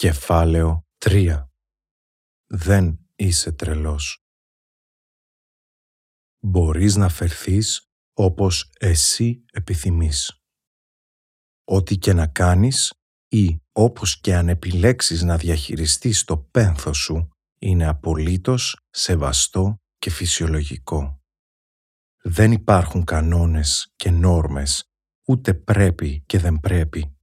Κεφάλαιο 3 Δεν είσαι τρελός. Μπορείς να φερθείς όπως εσύ επιθυμείς. Ό,τι και να κάνεις ή όπως και αν επιλέξεις να διαχειριστείς το πένθος σου είναι απολύτως σεβαστό και φυσιολογικό. Δεν υπάρχουν κανόνες και νόρμες, ούτε πρέπει και δεν πρέπει.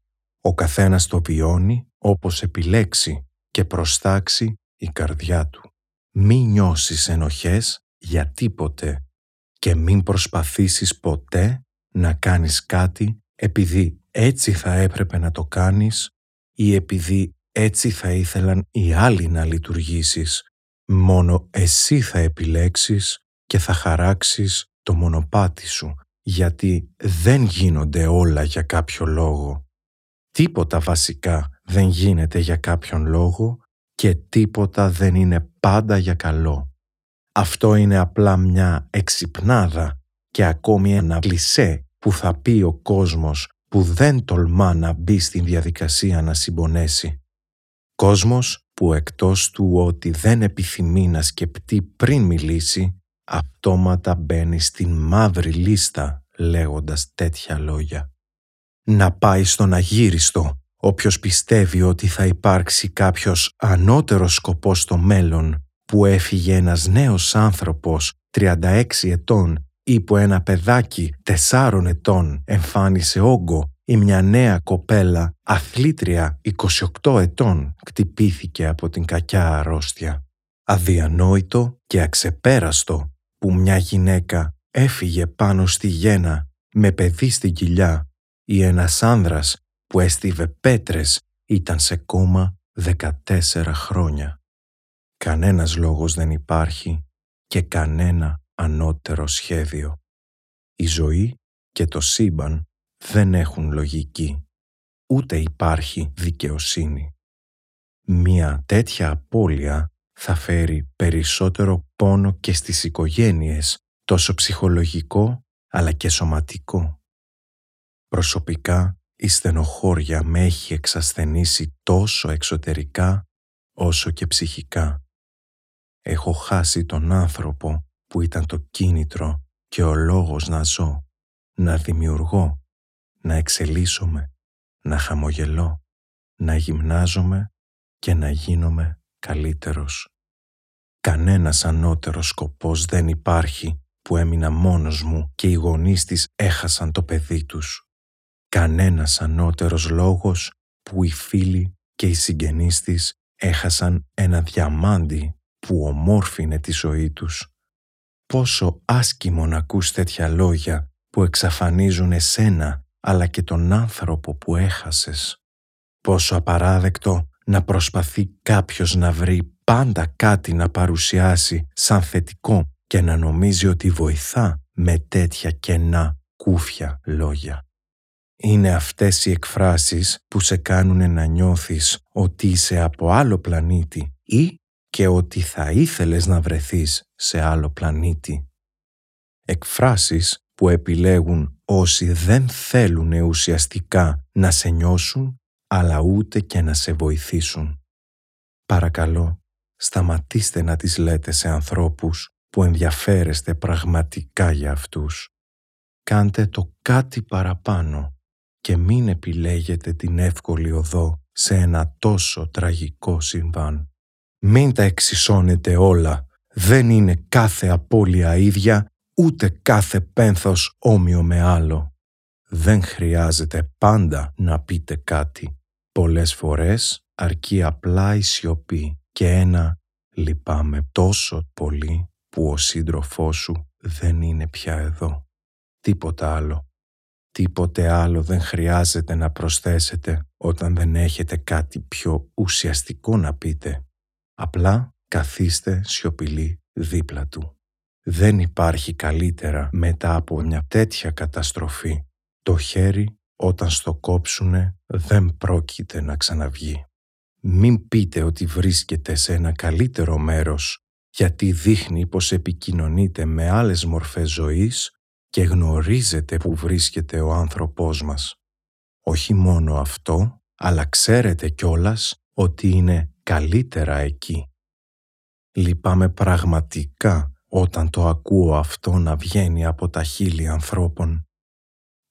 Ο καθένας το βιώνει όπως επιλέξει και προστάξει η καρδιά του. Μην νιώσεις ενοχές για τίποτε και μην προσπαθήσεις ποτέ να κάνεις κάτι επειδή έτσι θα έπρεπε να το κάνεις ή επειδή έτσι θα ήθελαν οι άλλοι να λειτουργήσεις. Μόνο εσύ θα επιλέξεις και θα χαράξεις το μονοπάτι σου, γιατί δεν γίνονται όλα για κάποιο λόγο. Τίποτα βασικά δεν γίνεται για κάποιον λόγο και τίποτα δεν είναι πάντα για καλό. Αυτό είναι απλά μια εξυπνάδα και ακόμη ένα κλισέ που θα πει ο κόσμος που δεν τολμά να μπει στην διαδικασία να συμπονέσει. Κόσμος που εκτός του ότι δεν επιθυμεί να σκεπτεί πριν μιλήσει, αυτόματα μπαίνει στην μαύρη λίστα λέγοντας τέτοια λόγια. Να πάει στον αγύριστο όποιος πιστεύει ότι θα υπάρξει κάποιος ανώτερος σκοπός στο μέλλον που έφυγε ένας νέος άνθρωπος 36 ετών ή που ένα παιδάκι τεσσάρων ετών εμφάνισε όγκο ή μια νέα κοπέλα αθλήτρια 28 ετών κτυπήθηκε από την κακιά αρρώστια. Αδιανόητο και αξεπέραστο που μια γυναίκα έφυγε πάνω στη γένα με παιδί στην κοιλιά ή ένας άνδρας που έστειβε πέτρες ήταν σε κόμμα 14 χρόνια. Κανένας λόγος δεν υπάρχει και κανένα ανώτερο σχέδιο. Η ζωή και το σύμπαν δεν έχουν λογική, ούτε υπάρχει δικαιοσύνη. Μία τέτοια απώλεια θα φέρει περισσότερο πόνο και στις οικογένειες, τόσο ψυχολογικό αλλά και σωματικό. Προσωπικά η στενοχώρια με έχει εξασθενήσει τόσο εξωτερικά όσο και ψυχικά. Έχω χάσει τον άνθρωπο που ήταν το κίνητρο και ο λόγος να ζω, να δημιουργώ, να εξελίσσομαι, να χαμογελώ, να γυμνάζομαι και να γίνομαι καλύτερος. Κανένας ανώτερος σκοπός δεν υπάρχει που έμεινα μόνος μου και οι γονείς της έχασαν το παιδί τους. Κανένας ανώτερος λόγος που οι φίλοι και οι συγγενείς της έχασαν ένα διαμάντι που ομόρφινε τη ζωή τους. Πόσο άσκημο να ακούς τέτοια λόγια που εξαφανίζουν εσένα αλλά και τον άνθρωπο που έχασες. Πόσο απαράδεκτο να προσπαθεί κάποιος να βρει πάντα κάτι να παρουσιάσει σαν θετικό και να νομίζει ότι βοηθά με τέτοια κενά κούφια λόγια. Είναι αυτές οι εκφράσεις που σε κάνουν να νιώθεις ότι είσαι από άλλο πλανήτη ή και ότι θα ήθελες να βρεθείς σε άλλο πλανήτη. Εκφράσεις που επιλέγουν όσοι δεν θέλουν ουσιαστικά να σε νιώσουν αλλά ούτε και να σε βοηθήσουν. Παρακαλώ, σταματήστε να τις λέτε σε ανθρώπους που ενδιαφέρεστε πραγματικά για αυτούς. Κάντε το κάτι παραπάνω και μην επιλέγετε την εύκολη οδό σε ένα τόσο τραγικό συμβάν. Μην τα εξισώνετε όλα. Δεν είναι κάθε απώλεια ίδια, ούτε κάθε πένθος όμοιο με άλλο. Δεν χρειάζεται πάντα να πείτε κάτι. Πολλές φορές αρκεί απλά η σιωπή και ένα «λυπάμαι τόσο πολύ που ο σύντροφός σου δεν είναι πια εδώ». Τίποτα άλλο. Τίποτε άλλο δεν χρειάζεται να προσθέσετε όταν δεν έχετε κάτι πιο ουσιαστικό να πείτε. Απλά καθίστε σιωπηλοί δίπλα του. Δεν υπάρχει καλύτερα μετά από μια τέτοια καταστροφή. Το χέρι όταν στο κόψουνε δεν πρόκειται να ξαναβγεί. Μην πείτε ότι βρίσκεται σε ένα καλύτερο μέρος γιατί δείχνει πως επικοινωνείτε με άλλες μορφές ζωής και γνωρίζετε που βρίσκεται ο άνθρωπός μας. Όχι μόνο αυτό, αλλά ξέρετε κιόλας ότι είναι καλύτερα εκεί. Λυπάμαι πραγματικά όταν το ακούω αυτό να βγαίνει από τα χείλη ανθρώπων.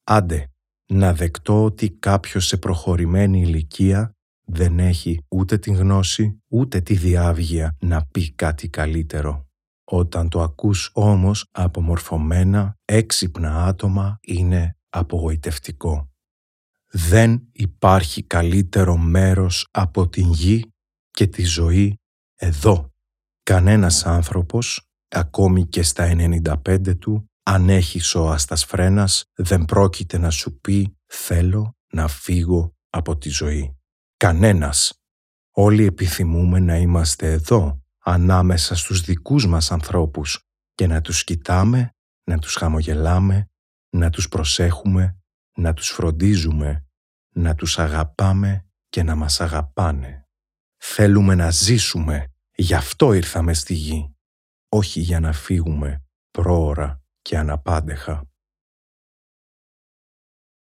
Άντε, να δεκτώ ότι κάποιος σε προχωρημένη ηλικία δεν έχει ούτε την γνώση ούτε τη διάβγεια να πει κάτι καλύτερο. Όταν το ακούς όμως από μορφωμένα, έξυπνα άτομα είναι απογοητευτικό. Δεν υπάρχει καλύτερο μέρος από την γη και τη ζωή εδώ. Κανένας άνθρωπος, ακόμη και στα 95 του, αν έχει σώαστας φρένας, δεν πρόκειται να σου πει «θέλω να φύγω από τη ζωή». Κανένας. Όλοι επιθυμούμε να είμαστε εδώ, ανάμεσα στους δικούς μας ανθρώπους και να τους κοιτάμε, να τους χαμογελάμε, να τους προσέχουμε, να τους φροντίζουμε, να τους αγαπάμε και να μας αγαπάνε. Θέλουμε να ζήσουμε, γι' αυτό ήρθαμε στη γη, όχι για να φύγουμε πρόωρα και αναπάντεχα.